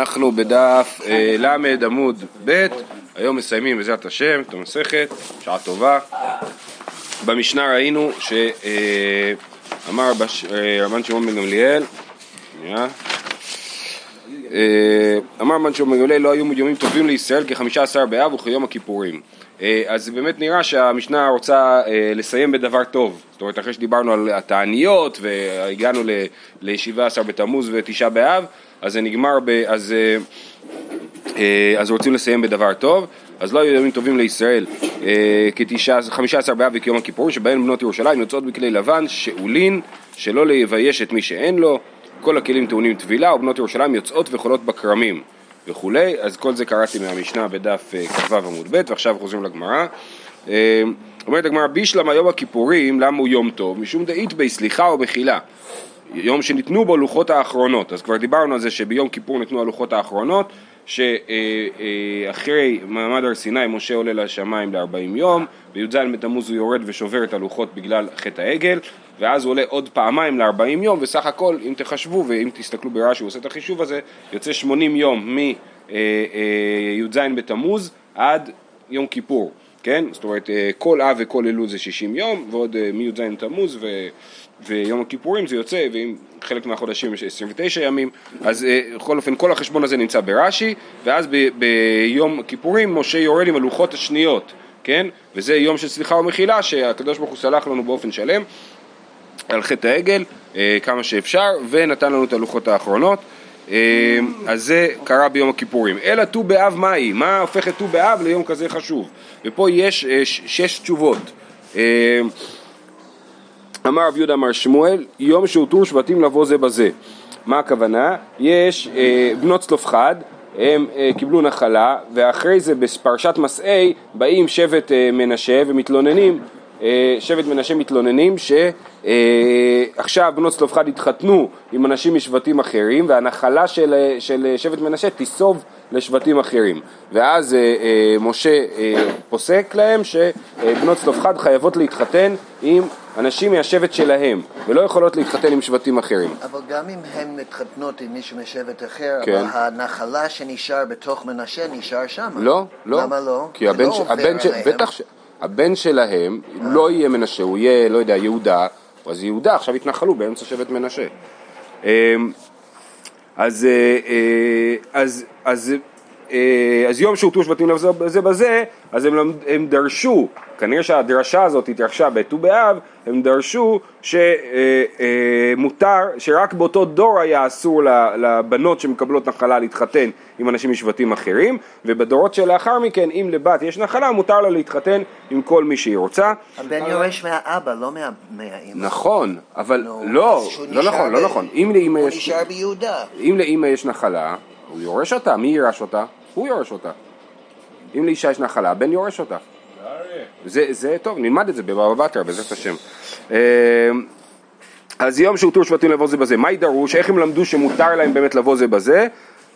אנחנו בדף אה, ל' עמוד ב', היום מסיימים בעזרת השם את המסכת, שעה טובה. במשנה ראינו שאמר אה, רבן שמעון בן גמליאל, אה, אמר רבן שמעון בן גמליאל לא היו יומים טובים לישראל כחמישה עשר באב וכיום הכיפורים. אז באמת נראה שהמשנה רוצה לסיים בדבר טוב, זאת אומרת אחרי שדיברנו על התעניות והגענו לשבעה עשר בתמוז ותשעה באב אז זה נגמר, ב, אז, אה, אה, אז רוצים לסיים בדבר טוב, אז לא היו ימים טובים לישראל אה, כחמישה עשר באב וכיום הכיפורים שבהם בנות ירושלים יוצאות בכלי לבן שאולין שלא לבייש את מי שאין לו. כל הכלים טעונים טבילה ובנות ירושלים יוצאות וחולות בכרמים וכולי. אז כל זה קראתי מהמשנה בדף כ"ו עמוד ב' ועכשיו חוזרים לגמרא. אומרת הגמרא בישלמה יום הכיפורים למה הוא יום טוב? משום דאית בי סליחה או מחילה יום שניתנו בו לוחות האחרונות, אז כבר דיברנו על זה שביום כיפור ניתנו הלוחות האחרונות, שאחרי מעמד הר סיני משה עולה לשמיים ל-40 יום, בי"ז בתמוז הוא יורד ושובר את הלוחות בגלל חטא העגל, ואז הוא עולה עוד פעמיים ל-40 יום, וסך הכל, אם תחשבו ואם תסתכלו ברש"י, הוא עושה את החישוב הזה, יוצא 80 יום מי"ז בתמוז עד יום כיפור, כן? זאת אומרת, כל אב וכל אלול זה 60 יום, ועוד מי"ז בתמוז ו... ויום הכיפורים זה יוצא, ואם חלק מהחודשים יש 29 ימים, אז אה, בכל אופן כל החשבון הזה נמצא ברש"י, ואז ב- ביום הכיפורים משה יורד עם הלוחות השניות, כן? וזה יום של סליחה ומחילה שהקדוש ברוך הוא סלח לנו באופן שלם על חטא העגל אה, כמה שאפשר, ונתן לנו את הלוחות האחרונות. אה, אז זה קרה ביום הכיפורים. אלא ט"ו באב מהי? מה הופך את ט"ו באב ליום כזה חשוב? ופה יש שש תשובות. אמר רב יהודה אמר שמואל, יום שהותרו שבטים לבוא זה בזה. מה הכוונה? יש אה, בנות צלופחד, הם אה, קיבלו נחלה, ואחרי זה בפרשת מסעי באים שבט אה, מנשה ומתלוננים, אה, שבט מנשה מתלוננים שעכשיו אה, בנות צלופחד התחתנו עם אנשים משבטים אחרים, והנחלה של, אה, של שבט מנשה תיסוב לשבטים אחרים. ואז אה, אה, משה אה, פוסק להם שבנות צלופחד חייבות להתחתן עם אנשים מהשבט שלהם, ולא יכולות להתחתן עם שבטים אחרים. אבל גם אם הן מתחתנות עם מישהו משבט אחר, כן. אבל הנחלה שנשאר בתוך מנשה נשאר שם. לא, לא. למה לא? כי הבן, לא ש... הבן ש... בטח ש... הבן שלהם. לא יהיה מנשה, הוא יהיה, לא יודע, יהודה, אז יהודה עכשיו יתנחלו באמצע שבט מנשה. אמ, אז, אה, אה, אז, אז אה, אז יום שהותו שבטים לזה בזה, אז הם, הם דרשו, כנראה שהדרשה הזאת התרחשה בט"ו באב, הם דרשו שמותר, אה, שרק באותו דור היה אסור לבנות שמקבלות נחלה להתחתן עם אנשים משבטים אחרים, ובדורות שלאחר מכן, אם לבת יש נחלה, מותר לה להתחתן עם כל מי שהיא רוצה. הבן יורש מהאבא, לא מהאמא. נכון, אבל לא, לא, לא נכון, לא נכון. הוא נשאר ביהודה. אם לאמא יש נחלה, הוא יורש אותה, מי ירש אותה? הוא יורש אותה. אם לאישה יש נחלה, הבן יורש אותה. זה, זה טוב, נלמד את זה בבבא בתרא, בעזרת השם. אה, אז יום שהותרו שבטים לבוא זה בזה, מהי דרוש? איך הם למדו שמותר להם באמת לבוא זה בזה?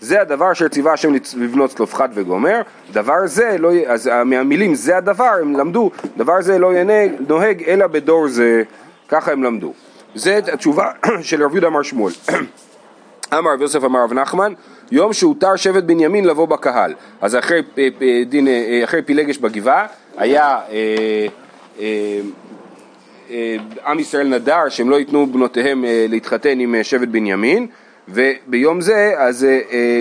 זה הדבר אשר ציווה השם לבנות צלופחד וגומר, דבר זה, לא, אז מהמילים זה הדבר, הם למדו, דבר זה לא ינהג, נוהג אלא בדור זה, ככה הם למדו. זה התשובה של רב יהודה אמר שמואל. אמר רב יוסף אמר רב נחמן, יום שהותר שבט בנימין לבוא בקהל. אז אחרי, דין, אה, אחרי פילגש בגבעה היה אה, אה, עם ישראל נדר שהם לא ייתנו בנותיהם להתחתן עם שבט בנימין וביום זה אז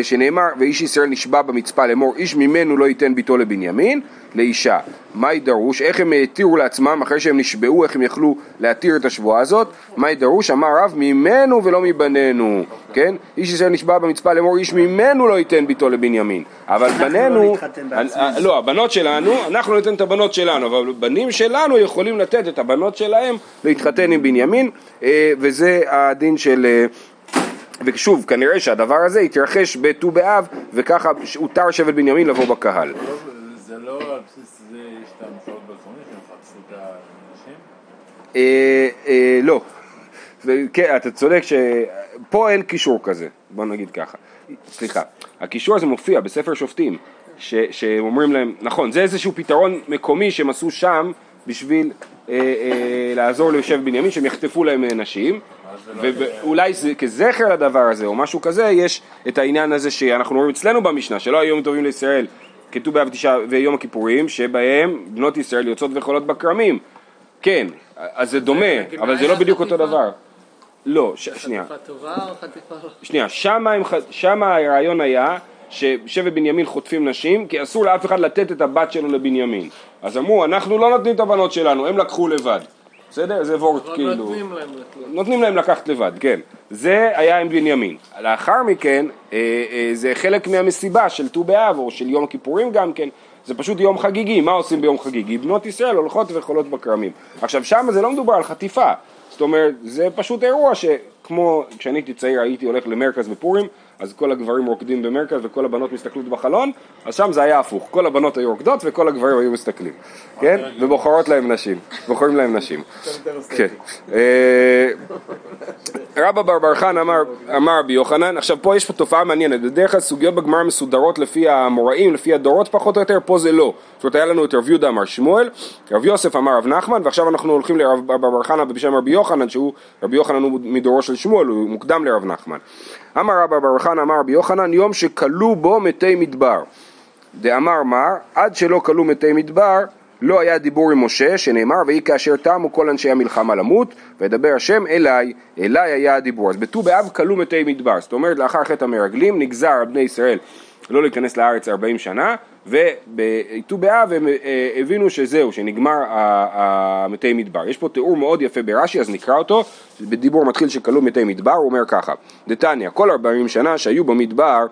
שנאמר ואיש ישראל נשבע במצפה לאמור איש ממנו לא ייתן ביתו לבנימין לאישה. מה ידרוש? איך הם התירו לעצמם אחרי שהם נשבעו, איך הם יכלו להתיר את השבועה הזאת? מה ידרוש? אמר רב ממנו ולא מבנינו, כן? איש ישראל נשבע במצפה לאמור איש ממנו לא ייתן ביתו לבנימין. אבל בנינו, לא, לא, הבנות שלנו, אנחנו ניתן את הבנות שלנו, אבל בנים שלנו יכולים לתת את הבנות שלהם להתחתן עם בנימין, אה, וזה הדין של... אה, ושוב, כנראה שהדבר הזה התרחש בט"ו באב, וככה הותר שבט בנימין לבוא בקהל. לא על בסיס זה יש את המצאות בזמנים שהם את האנשים? אה, אה, לא. כן, אתה צודק שפה אין קישור כזה, בוא נגיד ככה. סליחה, הקישור הזה מופיע בספר שופטים, שאומרים להם, נכון, זה איזשהו פתרון מקומי שהם עשו שם בשביל אה, אה, לעזור ליושב בנימין, שהם יחטפו להם נשים. ואולי כזכר לדבר הזה או משהו כזה, יש את העניין הזה שאנחנו רואים אצלנו במשנה, שלא היו יום טובים לישראל, כתוב באב תשעה ויום הכיפורים, שבהם בנות ישראל יוצאות וחולות בכרמים. כן, אז זה דומה, אבל זה לא בדיוק אותו דבר. לא, שנייה. חטיפה טובה או חטיפה לא? שנייה, שמה הרעיון היה ששבט בנימין חוטפים נשים, כי אסור לאף אחד לתת את הבת שלו לבנימין. אז אמרו, אנחנו לא נותנים את הבנות שלנו, הם לקחו לבד. בסדר? זה וורט כאילו. נותנים להם לקחת. נותנים להם לקחת לבד, כן. זה היה עם בנימין. לאחר מכן, אה, אה, זה חלק מהמסיבה של ט"ו באב, או של יום הכיפורים גם כן. זה פשוט יום חגיגי, מה עושים ביום חגיגי? בנות ישראל הולכות וחולות בכרמים. עכשיו שם זה לא מדובר על חטיפה, זאת אומרת, זה פשוט אירוע שכמו כשאני הייתי צעיר הייתי הולך למרכז בפורים, אז כל הגברים רוקדים במרכז וכל הבנות מסתכלות בחלון, אז שם זה היה הפוך, כל הבנות היו רוקדות וכל הגברים היו מסתכלים, כן? ובוחרות להם נשים, בוחרים להם נשים. כן. אה, רבא בר בר חן אמר, רבי יוחנן, עכשיו פה יש פה תופעה מעניינת, בדרך כלל סוגיות בגמרא מסודרות לפי המוראים, לפי הדורות פחות או יותר, פה זה לא. זאת אומרת היה לנו את רב יהודה אמר שמואל, רב יוסף אמר רב נחמן, ועכשיו אנחנו הולכים לרב בר בר חנה בשם רבי יוחנן, שהוא, רבי יוחנן הוא מדורו של שמואל, הוא מוקדם לרב נחמן. אמר רבא בר חנה אמר רבי יוחנן, יום שכלו בו מתי מדבר. דאמר מר, עד שלא כלו מתי מדבר, לא היה דיבור עם משה, שנאמר, ויהי כאשר תמו כל אנשי המלחמה למות, וידבר השם אליי, אליי היה הדיבור. אז בט"ו באב כלו מתי מדבר, זאת אומרת לאחר חטא המרגלים נגזר על בני ישראל לא להיכנס לארץ 40 שנה, ובט"ו באב הם אה, הבינו שזהו, שנגמר המתי מדבר. יש פה תיאור מאוד יפה ברש"י, אז נקרא אותו, בדיבור מתחיל שכלו מתי מדבר, הוא אומר ככה, דתניא, כל 40 שנה שהיו במדבר,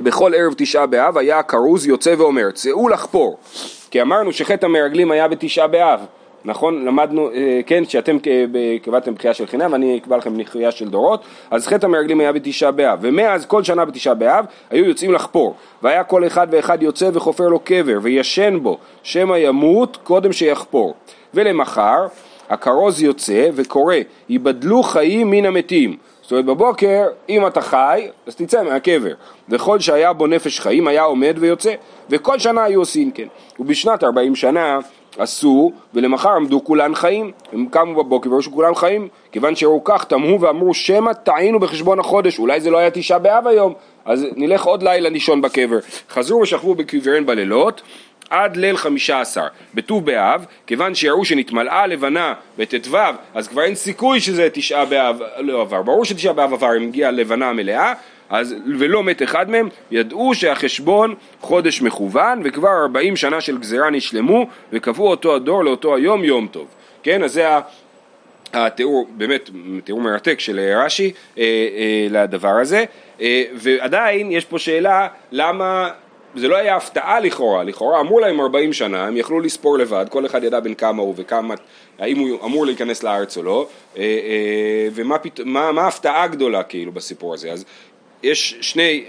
בכל ערב תשעה באב היה הכרוז יוצא ואומר, צאו לחפור, כי אמרנו שחטא המרגלים היה בתשעה באב, נכון? למדנו, אה, כן, שאתם קבעתם בחייה של חינם ואני אקבע לכם בחייה של דורות, אז חטא המרגלים היה בתשעה באב, ומאז כל שנה בתשעה באב היו יוצאים לחפור, והיה כל אחד ואחד יוצא וחופר לו קבר וישן בו, שמא ימות קודם שיחפור. ולמחר הכרוז יוצא וקורא, ייבדלו חיים מן המתים. זאת אומרת בבוקר, אם אתה חי, אז תצא מהקבר. וכל שהיה בו נפש חיים היה עומד ויוצא, וכל שנה היו עושים כן. ובשנת 40 שנה עשו, ולמחר עמדו כולן חיים. הם קמו בבוקר וראו שכולם חיים, כיוון שראו כך, תמהו ואמרו, שמא טעינו בחשבון החודש, אולי זה לא היה תשעה באב היום, אז נלך עוד לילה לישון בקבר. חזרו ושכבו בקבריהן בלילות, עד ליל חמישה עשר. בט"ו באב, כיוון שיראו שנתמלאה לבנה בט"ו, אז כבר אין סיכוי שזה תשעה באב לא עבר. ברור שתשעה באב עבר, אם הגיעה לבנה מלאה, אז, ולא מת אחד מהם, ידעו שהחשבון חודש מכוון, וכבר ארבעים שנה של גזירה נשלמו, וקבעו אותו הדור לאותו היום יום טוב. כן, אז זה התיאור, באמת תיאור מרתק של רש"י אה, אה, לדבר הזה, אה, ועדיין יש פה שאלה למה זה לא היה הפתעה לכאורה, לכאורה אמרו להם 40 שנה, הם יכלו לספור לבד, כל אחד ידע בין כמה הוא וכמה, האם הוא אמור להיכנס לארץ או לא, ומה מה, מה ההפתעה הגדולה כאילו בסיפור הזה, אז יש שני,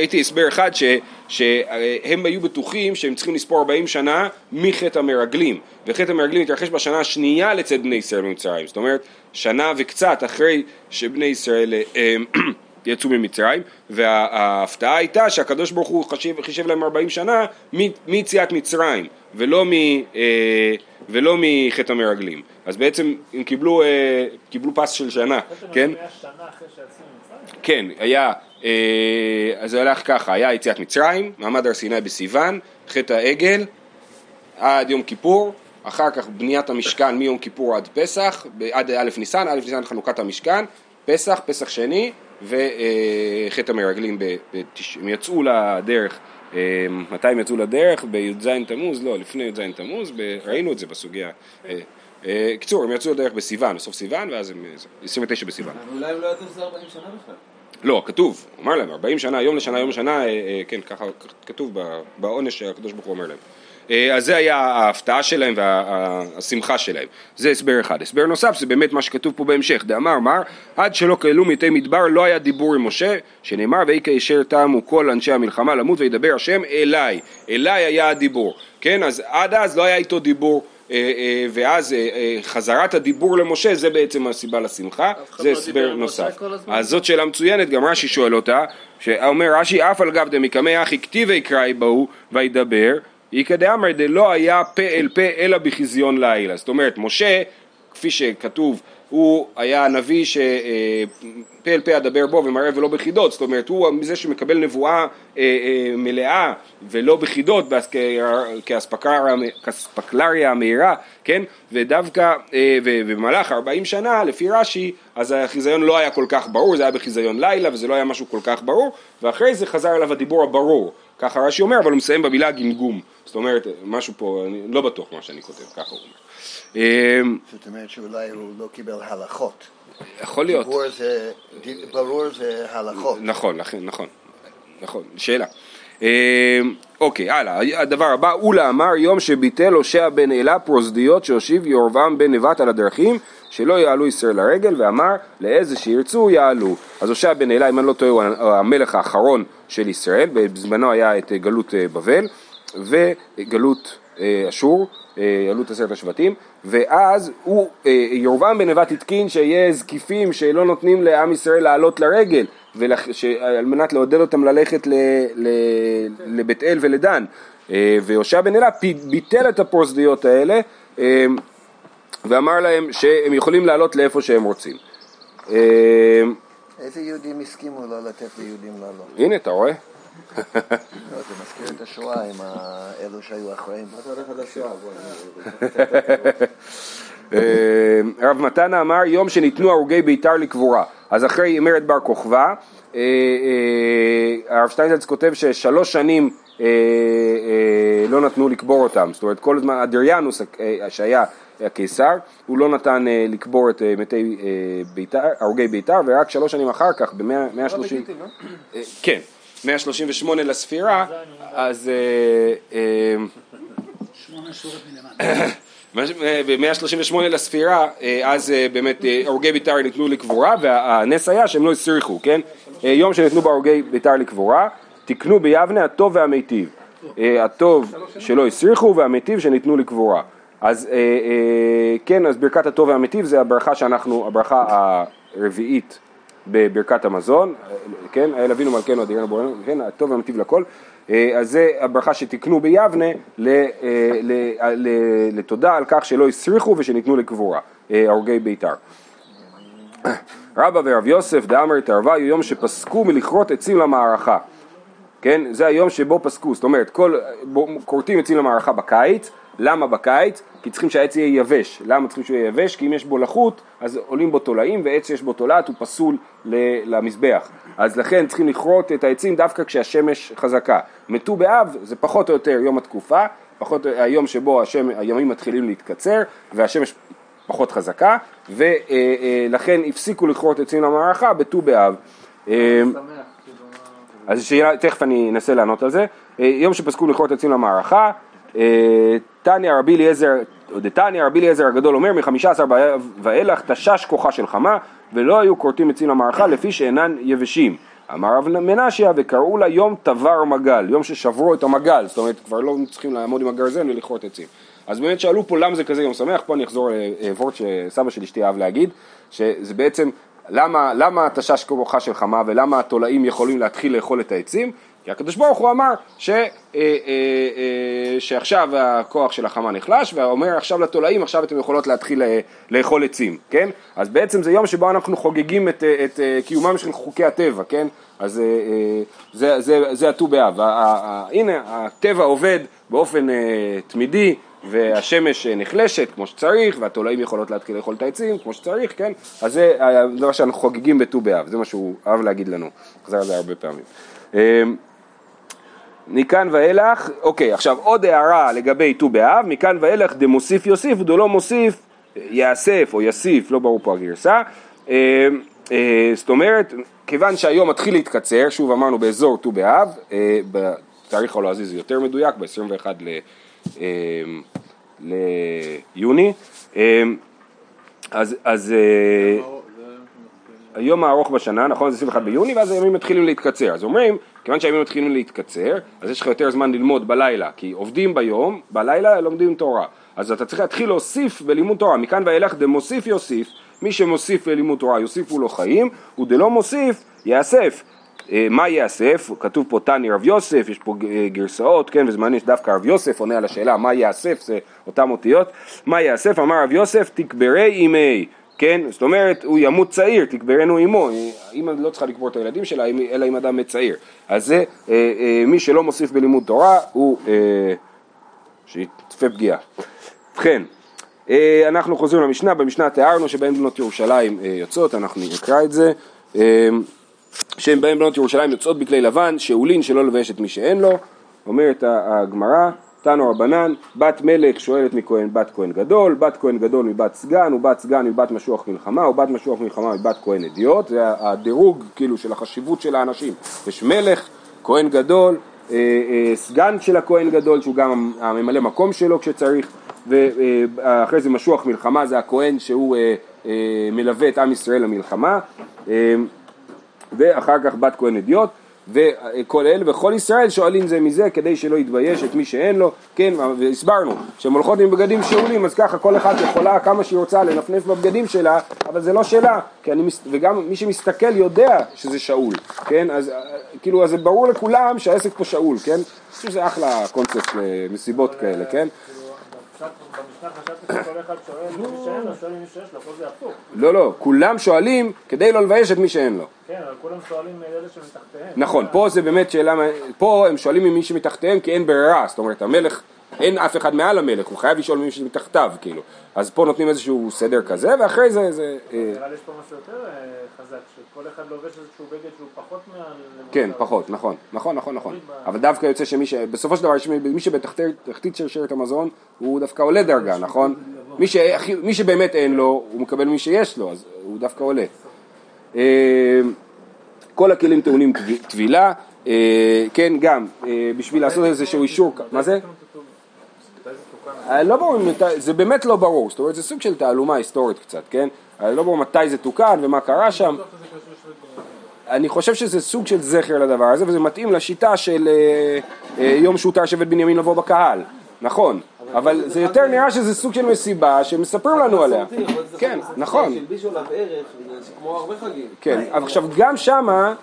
הייתי הסבר אחד ש, שהם היו בטוחים שהם צריכים לספור 40 שנה מחטא המרגלים. וחטא המרגלים התרחש בשנה השנייה לצאת בני ישראל ממצרים. זאת אומרת שנה וקצת אחרי שבני ישראל יצאו ממצרים. וההפתעה הייתה שהקדוש ברוך הוא חישב, חישב להם 40 שנה מיציאת מצרים ולא, מ, אה, ולא מחטא המרגלים. אז בעצם הם קיבלו, אה, קיבלו פס של שנה, כן? כן, היה, אה, אז זה הלך ככה, היה יציאת מצרים, מעמד הר סיני בסיוון, חטא העגל, עד יום כיפור, אחר כך בניית המשכן מיום כיפור עד פסח, עד א' ניסן, א' ניסן חנוכת המשכן, פסח, פסח שני, וחטא המרגלים, הם יצאו לדרך, אה, מתי הם יצאו לדרך? בי"ז תמוז? לא, לפני י"ז תמוז, ראינו את זה בסוגיה. אה, קיצור, הם יצאו לדרך בסיוון, בסוף סיוון, ואז הם, 29 בסיוון. אולי הם לא ידעו שזה 40 שנה בכלל. לא, כתוב, הוא אמר להם, 40 שנה, יום לשנה, יום לשנה, כן, ככה כתוב בעונש שהקדוש ברוך הוא אומר להם. אה, אז זה היה ההפתעה שלהם והשמחה שלהם. זה הסבר אחד. הסבר נוסף זה באמת מה שכתוב פה בהמשך. דאמר מר, עד שלא כללו מתי מדבר לא היה דיבור עם משה, שנאמר ויהי כאשר תמו כל אנשי המלחמה למות וידבר השם אליי. אליי היה הדיבור. כן, אז עד אז לא היה איתו דיבור. אה, אה, ואז חזרת הדיבור למשה זה בעצם הסיבה לשמחה, זה לא הסבר נוסף. אז זאת שאלה מצוינת, גם רש"י שואל אותה, שאומר רש"י אף על גב דמקמי אחי כתיבי קראי בהו וידבר איכא דאמר דלא היה פה אל פה אלא בחזיון לילה. זאת אומרת, משה, כפי שכתוב הוא היה הנביא שפה אל פה אדבר בו ומראה ולא בחידות, זאת אומרת הוא זה שמקבל נבואה אה, אה, מלאה ולא בחידות כאספקלריה המהירה, כן, ודווקא אה, ובמהלך 40 שנה לפי רש"י אז החיזיון לא היה כל כך ברור, זה היה בחיזיון לילה וזה לא היה משהו כל כך ברור ואחרי זה חזר אליו הדיבור הברור, ככה רש"י אומר אבל הוא מסיים במילה גמגום, זאת אומרת משהו פה, אני לא בטוח מה שאני כותב, ככה הוא אומר זאת אומרת שאולי הוא לא קיבל הלכות. יכול להיות. ברור זה, ברור זה הלכות. נכון, נכון, נכון, שאלה. אמ, אוקיי, הלאה, הדבר הבא, אולה אמר יום שביטל הושע בן אלה פרוזדיות שהושיב ירבעם בן נבט על הדרכים שלא יעלו ישראל לרגל ואמר לאיזה שירצו יעלו אז הושע בן אלה אם אני לא טועה הוא המלך האחרון של ישראל בזמנו היה את גלות אה, בבל וגלות אה, אשור עלות עשרת השבטים, ואז הוא, אה, ירבעם בן נבט התקין שיהיה זקיפים שלא נותנים לעם ישראל לעלות לרגל, על מנת לעודד אותם ללכת לבית אל ולדן, אה, ויהושע בן אלה ביטל את הפרוזדיות האלה ואמר להם שהם יכולים לעלות לאיפה שהם רוצים. איזה יהודים הסכימו לא לתת ליהודים לעלות? הנה, אתה רואה? לא, זה מזכיר את השואה עם אלו שהיו אחראים. מה אתה הולך עד השואה? אה, הרב מתנה אמר יום שניתנו הרוגי בית"ר לקבורה אז אחרי מרד בר כוכבא אה, אה, הרב שטיינזלץ כותב ששלוש שנים לא נתנו לקבור אותם זאת אומרת כל הזמן אדריאנוס שהיה הקיסר הוא לא נתן לקבור את מתי בית"ר, הרוגי בית"ר ורק שלוש שנים אחר כך במאה לא שלושים כן 138 לספירה, אז... אה, אה, ב-138 לספירה, אה, אז באמת הרוגי בית"ר ניתנו לקבורה, והנס היה שהם לא הסריחו, כן? יום שניתנו בהרוגי בית"ר לקבורה, תקנו ביבנה הטוב והמיטיב. הטוב שלא הסריחו והמיטיב שניתנו לקבורה. אז כן, אז ברכת הטוב והמיטיב זה הברכה שאנחנו, הברכה הרביעית בברכת המזון, כן, האל אבינו מלכנו אדירנו בורנו, כן, הטוב והמטיב לכל, אה, אז זה הברכה שתיקנו ביבנה אה, לתודה על כך שלא הסריחו ושניתנו לקבורה, אה, הרוגי בית"ר. רבא ורב יוסף דאמר תערווה יום שפסקו מלכרות עצים למערכה, כן, זה היום שבו פסקו, זאת אומרת, כל, כורתים עצים למערכה בקיץ, למה בקיץ? כי צריכים שהעץ יהיה יבש. למה צריכים שהוא יהיה יבש? כי אם יש בו לחות, אז עולים בו תולעים, ועץ שיש בו תולעת הוא פסול למזבח. אז לכן צריכים לכרות את העצים דווקא כשהשמש חזקה. מתו באב זה פחות או יותר יום התקופה, פחות היום שבו השם, הימים מתחילים להתקצר, והשמש פחות חזקה, ולכן הפסיקו לכרות עצים למערכה בט"ו באב. אה, אז שאלה, תכף אני אנסה לענות על זה. אה, יום שפסקו לכרות עצים למערכה, אה, תניא רבי אליעזר, דתניא רבי אליעזר הגדול אומר מחמישה עשר ואילך תשש כוחה של חמה ולא היו כורתים עצים למערכה לפי שאינן יבשים. אמר רב מנשיה וקראו לה יום תבר מגל, יום ששברו את המגל, זאת אומרת כבר לא צריכים לעמוד עם הגרזן ולכרות עצים. אז באמת שאלו פה למה זה כזה יום שמח, פה אני אחזור לוורט שסבא של אשתי אהב להגיד, שזה בעצם למה, למה תשש כוחה של חמה ולמה התולעים יכולים להתחיל לאכול את העצים? כי הקדוש ברוך הוא אמר ש, אה, אה, אה, שעכשיו הכוח של החמה נחלש, ואומר עכשיו לתולעים, עכשיו אתם יכולות להתחיל לאכול עצים, כן? אז בעצם זה יום שבו אנחנו חוגגים את, את קיומם של חוקי הטבע, כן? אז זה, זה, זה הט"ו באב. הנה, הטבע עובד באופן תמידי, והשמש נחלשת כמו שצריך, והתולעים יכולות להתחיל לאכול את העצים כמו שצריך, כן? אז זה הדבר שאנחנו חוגגים בט"ו באב, זה מה שהוא אהב להגיד לנו, חזר על זה הרבה פעמים. מכאן ואילך, אוקיי, עכשיו עוד הערה לגבי ט"ו באב, מכאן ואילך דמוסיף יוסיף ודלא מוסיף יאסף או יסיף, לא ברור פה הגרסה, אה, אה, זאת אומרת, כיוון שהיום מתחיל להתקצר, שוב אמרנו באזור ט"ו באב, אה, בתאריך הלועזי זה יותר מדויק, ב-21 ליוני, אז, אז היום הארוך בשנה, נכון? זה 21 ביוני, ואז הימים מתחילים להתקצר. אז אומרים, כיוון שהימים מתחילים להתקצר, אז יש לך יותר זמן ללמוד בלילה, כי עובדים ביום, בלילה לומדים תורה. אז אתה צריך להתחיל להוסיף בלימוד תורה, מכאן ואילך דמוסיף יוסיף, מי שמוסיף בלימוד תורה יוסיפו לו חיים, ודלא מוסיף יאסף. אה, מה יאסף? כתוב פה תני רב יוסף, יש פה אה, גרסאות, כן, וזה מעניין שדווקא רב יוסף עונה על השאלה מה יאסף, זה אותם אותיות. מה יאסף? אמר רב יוסף תקברי אימי כן? זאת אומרת, הוא ימות צעיר, תקברנו עמו, אמא לא צריכה לקבור את הילדים שלה, אלא אם אדם מת צעיר. אז זה, אה, אה, מי שלא מוסיף בלימוד תורה, הוא אה, שיתפה פגיעה. ובכן, אה, אנחנו חוזרים למשנה, במשנה תיארנו שבהם בנות ירושלים אה, יוצאות, אנחנו נקרא את זה. אה, שהם בהם בנות ירושלים יוצאות בכלי לבן, שאולין שלא לבייש את מי שאין לו, אומרת הגמרא, תנו רבנן, בת מלך שואלת מכהן בת כהן גדול, בת כהן גדול מבת סגן, ובת סגן מבת משוח מלחמה, ובת משוח מלחמה מבת כהן אדיוט, זה הדירוג כאילו של החשיבות של האנשים, יש מלך, כהן גדול, אה, אה, סגן של הכהן גדול שהוא גם הממלא מקום שלו כשצריך, ואחרי זה משוח מלחמה זה הכהן שהוא אה, מלווה את עם ישראל למלחמה. ואחר כך בת כהן אדיוט וכל אלה וכל ישראל שואלים זה מזה כדי שלא יתבייש את מי שאין לו, כן, והסברנו שהן הולכות עם בגדים שאולים אז ככה כל אחת יכולה כמה שהיא רוצה לנפנף בבגדים שלה אבל זה לא שלה, כי אני, וגם מי שמסתכל יודע שזה שאול, כן, אז כאילו אז זה ברור לכולם שהעסק פה שאול, כן, אני חושב שזה אחלה קונספט למסיבות כאלה, כן, לא, לא, כולם שואלים כדי לא לבייש את מי שאין לו. כן, אבל כולם שואלים מאלה שמתחתיהם. נכון, פה זה באמת שאלה, פה הם שואלים ממי שמתחתיהם כי אין ברירה, זאת אומרת המלך, אין אף אחד מעל המלך, הוא חייב לשאול ממי שמתחתיו, כאילו. אז פה נותנים איזשהו סדר כזה, ואחרי זה זה... אה, נראה לי יש פה משהו יותר אה, חזק, שכל אחד לובש איזשהו בגד שהוא פחות מה... כן, פחות, נכון, נכון, נכון, נכון. אבל דווקא יוצא שמי ש... בסופו של דבר, מי שבתחתית שרשרת המזון, הוא דווקא עולה דרגה, נכון? מי שבאמת אין לו, הוא מקבל מי שיש לו, אז הוא דווקא עולה. אה, כל הכלים טעונים טבילה, כן, גם, בשביל לעשות איזשהו אישור, מה זה? לא ברור, זה באמת לא ברור, זאת אומרת זה סוג של תעלומה היסטורית קצת, כן? לא ברור מתי זה תוקן ומה קרה שם. אני חושב שזה סוג של זכר לדבר הזה וזה מתאים לשיטה של אה, אה, יום שהותר שבט בנימין לבוא בקהל, נכון, אבל זה יותר נראה שזה סוג של מסיבה שמספרים לנו עליה. כן, נכון. כן, אבל עכשיו גם שמה,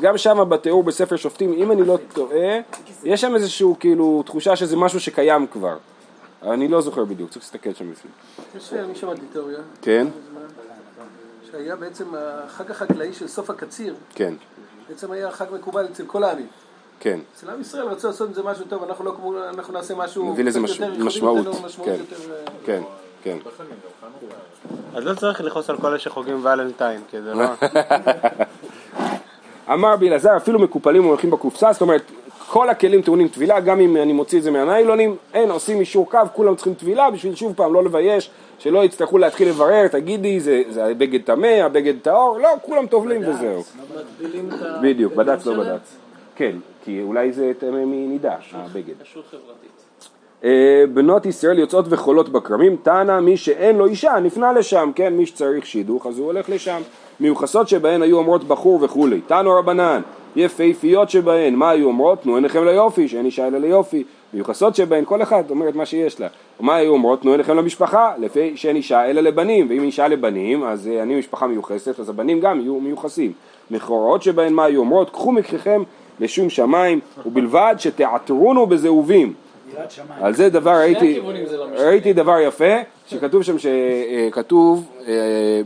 גם שמה בתיאור בספר שופטים, אם אני לא טועה, יש שם איזושהי כאילו תחושה שזה משהו שקיים כבר. אני לא זוכר בדיוק, צריך להסתכל שם בפנים. יש, אני שמעתי תיאוריה. כן. שהיה בעצם החג החקלאי של סוף הקציר. כן. בעצם היה חג מקובל אצל כל העמים. כן. אצל עם ישראל רצו לעשות עם זה משהו טוב, אנחנו לא כמו, אנחנו נעשה משהו... נביא לזה משמעות. כן. כן. כן. אז לא צריך לכעוס על כל אלה שחוגגים ולנטיין, כי זה לא... אמר בלעזר, אפילו מקופלים ומולכים בקופסה, זאת אומרת, כל הכלים טעונים טבילה, גם אם אני מוציא את זה מהניילונים, אין, עושים אישור קו, כולם צריכים טבילה בשביל שוב פעם לא לבייש, שלא יצטרכו להתחיל לברר, תגידי, זה, זה הבגד טמא, הבגד טהור, לא, כולם טובלים וזהו. בדיוק, בד"ץ לא בד"ץ. כן, כי אולי זה טמא מנידה, הבגד. אה, בנות ישראל יוצאות וחולות בכרמים, תנא מי שאין לו אישה נפנה לשם, כן, מי שצריך שידוך אז הוא הולך לשם. מיוחסות שבהן היו אומרות בחור וכולי, תנו רבנן, יפהפיות שבהן, מה היו אומרות? תנו עיניכם ליופי, שאין אישה אלא ליופי. מיוחסות שבהן, כל אחת אומרת מה שיש לה. ומה היו אומרות? תנו עיניכם למשפחה, לפי שאין אישה אלא לבנים. ואם אישה לבנים, אז אה, אני משפחה מיוחסת, אז הבנים גם יהיו מיוחסים. מכורות שבהן, מה היו אומרות? קחו מקריכם לשום שמיים, ובלבד שתעטרונו בזהובים. על זה דבר ראיתי, לא ראיתי דבר יפה, שכתוב שם, שכתוב אה,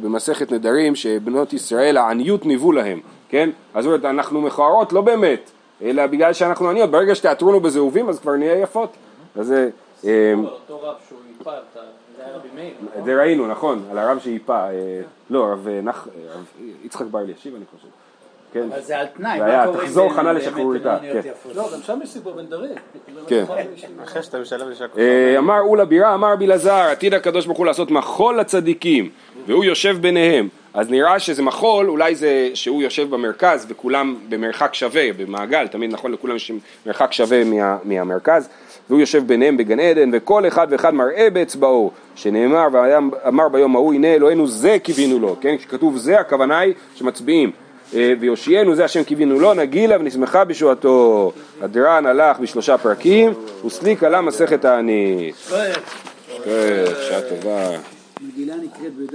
במסכת נדרים שבנות ישראל העניות ניבאו להם, כן? אז אומרת, אנחנו מכוערות לא באמת, אלא בגלל שאנחנו עניות, ברגע שתעטרונו בזהובים אז כבר נהיה יפות. אז זה... אה, אותו רב שהוא ייפה, זה היה רבי מאיר. זה ראינו, נכון, על הרב שייפה, אה, לא, רב יצחק בר אלישיב אני חושב. כן. אבל זה על תנאי, מה קורה תחזור חנה לשחרוריתה. כן. לא, גם שם יש סיפור בן דרי. כן. אחרי שאתה משלם לשקר. אה, אמר אולה בירה, אמר בלעזר, עתיד הקדוש ברוך הוא לעשות מחול לצדיקים, והוא יושב ביניהם. אז נראה שזה מחול, אולי זה שהוא יושב במרכז וכולם במרחק שווה, במעגל, תמיד נכון לכולם יש מרחק שווה מה, מהמרכז, והוא יושב ביניהם בגן עדן, וכל אחד ואחד מראה באצבעו, שנאמר ואמר ביום ההוא, הנה אלוהינו זה קיווינו לו, כן? כשכתוב זה הכוונה היא שמצביעים. אה, ויושיענו זה השם קיווינו לו, נגילה ונשמחה בשועתו. הדרן הלך בשלושה פרקים, וסליק עלה מסכת הענית. שעה טובה. מגילה נקראת בי"ד